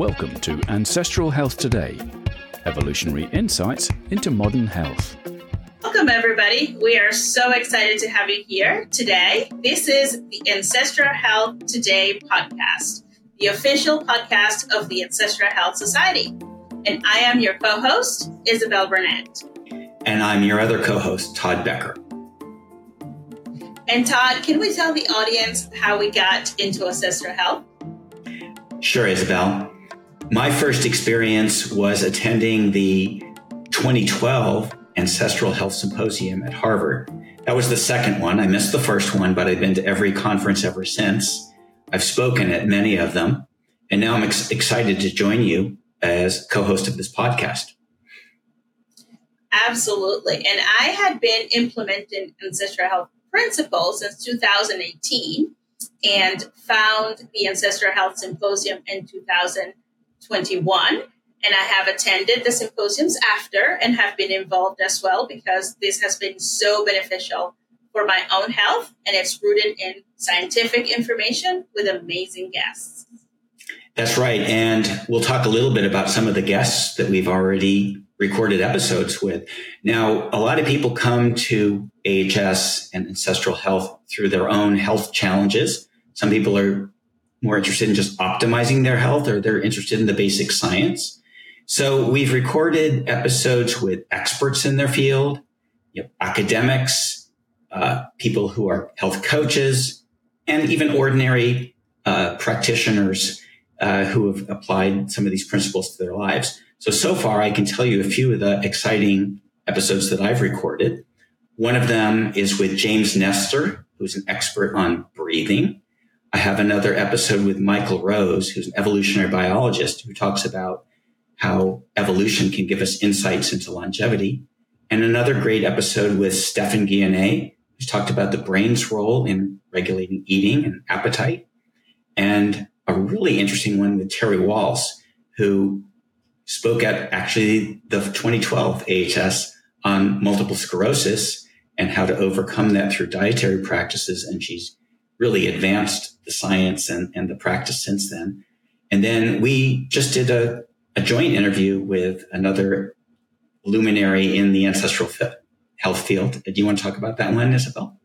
Welcome to Ancestral Health Today evolutionary insights into modern health. Welcome, everybody. We are so excited to have you here today. This is the Ancestral Health Today podcast, the official podcast of the Ancestral Health Society. And I am your co host, Isabel Burnett. And I'm your other co host, Todd Becker. And Todd, can we tell the audience how we got into ancestral health? Sure, Isabel. My first experience was attending the 2012 Ancestral Health Symposium at Harvard. That was the second one. I missed the first one, but I've been to every conference ever since. I've spoken at many of them, and now I'm ex- excited to join you as co host of this podcast. Absolutely. And I had been implementing ancestral health principles since 2018 and found the Ancestral Health Symposium in 2000. 21. And I have attended the symposiums after and have been involved as well because this has been so beneficial for my own health and it's rooted in scientific information with amazing guests. That's right. And we'll talk a little bit about some of the guests that we've already recorded episodes with. Now, a lot of people come to AHS and ancestral health through their own health challenges. Some people are more interested in just optimizing their health or they're interested in the basic science. So we've recorded episodes with experts in their field, you know, academics, uh, people who are health coaches, and even ordinary uh, practitioners uh, who have applied some of these principles to their lives. So, so far, I can tell you a few of the exciting episodes that I've recorded. One of them is with James Nestor, who's an expert on breathing. I have another episode with Michael Rose, who's an evolutionary biologist who talks about how evolution can give us insights into longevity. And another great episode with Stephan Guyenet, who's talked about the brain's role in regulating eating and appetite. And a really interesting one with Terry Wahls, who spoke at actually the 2012 AHS on multiple sclerosis and how to overcome that through dietary practices. And she's really advanced the science and, and the practice since then. And then we just did a, a joint interview with another luminary in the ancestral health field. Do you want to talk about that one, Isabel?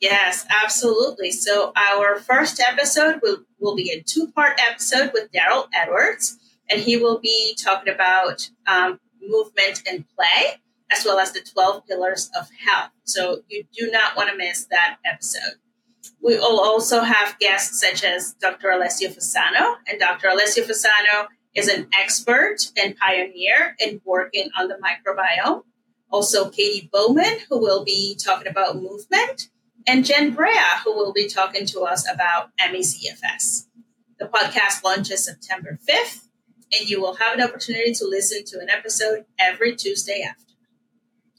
Yes, absolutely. So our first episode will, will be a two-part episode with Daryl Edwards, and he will be talking about um, movement and play, as well as the 12 pillars of health. So you do not want to miss that episode. We will also have guests such as Dr. Alessio Fasano, and Dr. Alessio Fasano is an expert and pioneer in working on the microbiome. Also, Katy Bowman, who will be talking about movement, and Jen Brea, who will be talking to us about ME/CFS. The podcast launches September 5th, and you will have an opportunity to listen to an episode every Tuesday after.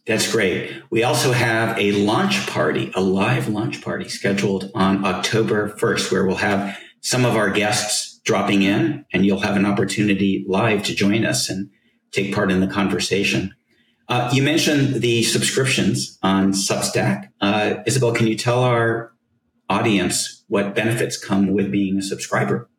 That's great. We also have a launch party, a live launch party scheduled on October 1st, where we'll have some of our guests dropping in and you'll have an opportunity live to join us and take part in the conversation. Uh, you mentioned the subscriptions on Substack. Uh, Isabel, can you tell our audience what benefits come with being a subscriber?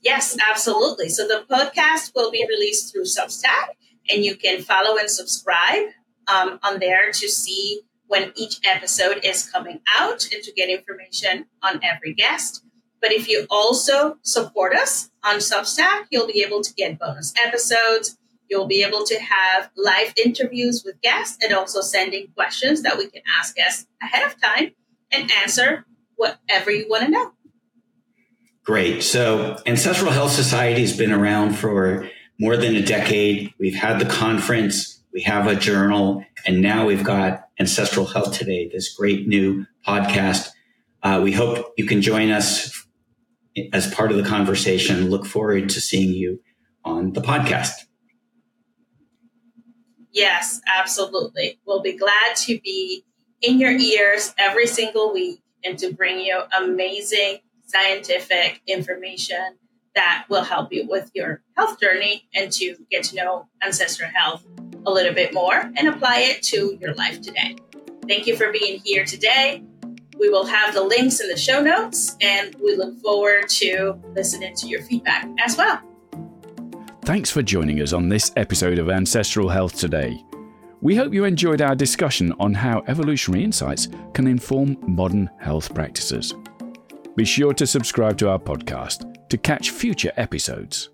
Yes, absolutely. So the podcast will be released through Substack and you can follow and subscribe um, on there to see when each episode is coming out and to get information on every guest. But if you also support us on Substack, you'll be able to get bonus episodes. You'll be able to have live interviews with guests and also sending questions that we can ask guests ahead of time and answer whatever you want to know. Great. So, Ancestral Health Society has been around for more than a decade. We've had the conference, we have a journal, and now we've got Ancestral Health Today, this great new podcast. Uh, we hope you can join us as part of the conversation. Look forward to seeing you on the podcast. Yes, absolutely. We'll be glad to be in your ears every single week and to bring you amazing scientific information that will help you with your health journey and to get to know ancestral health a little bit more and apply it to your life today. Thank you for being here today. We will have the links in the show notes, and we look forward to listening to your feedback as well. Thanks for joining us on this episode of Ancestral Health Today. We hope you enjoyed our discussion on how evolutionary insights can inform modern health practices. Be sure to subscribe to our podcast to catch future episodes.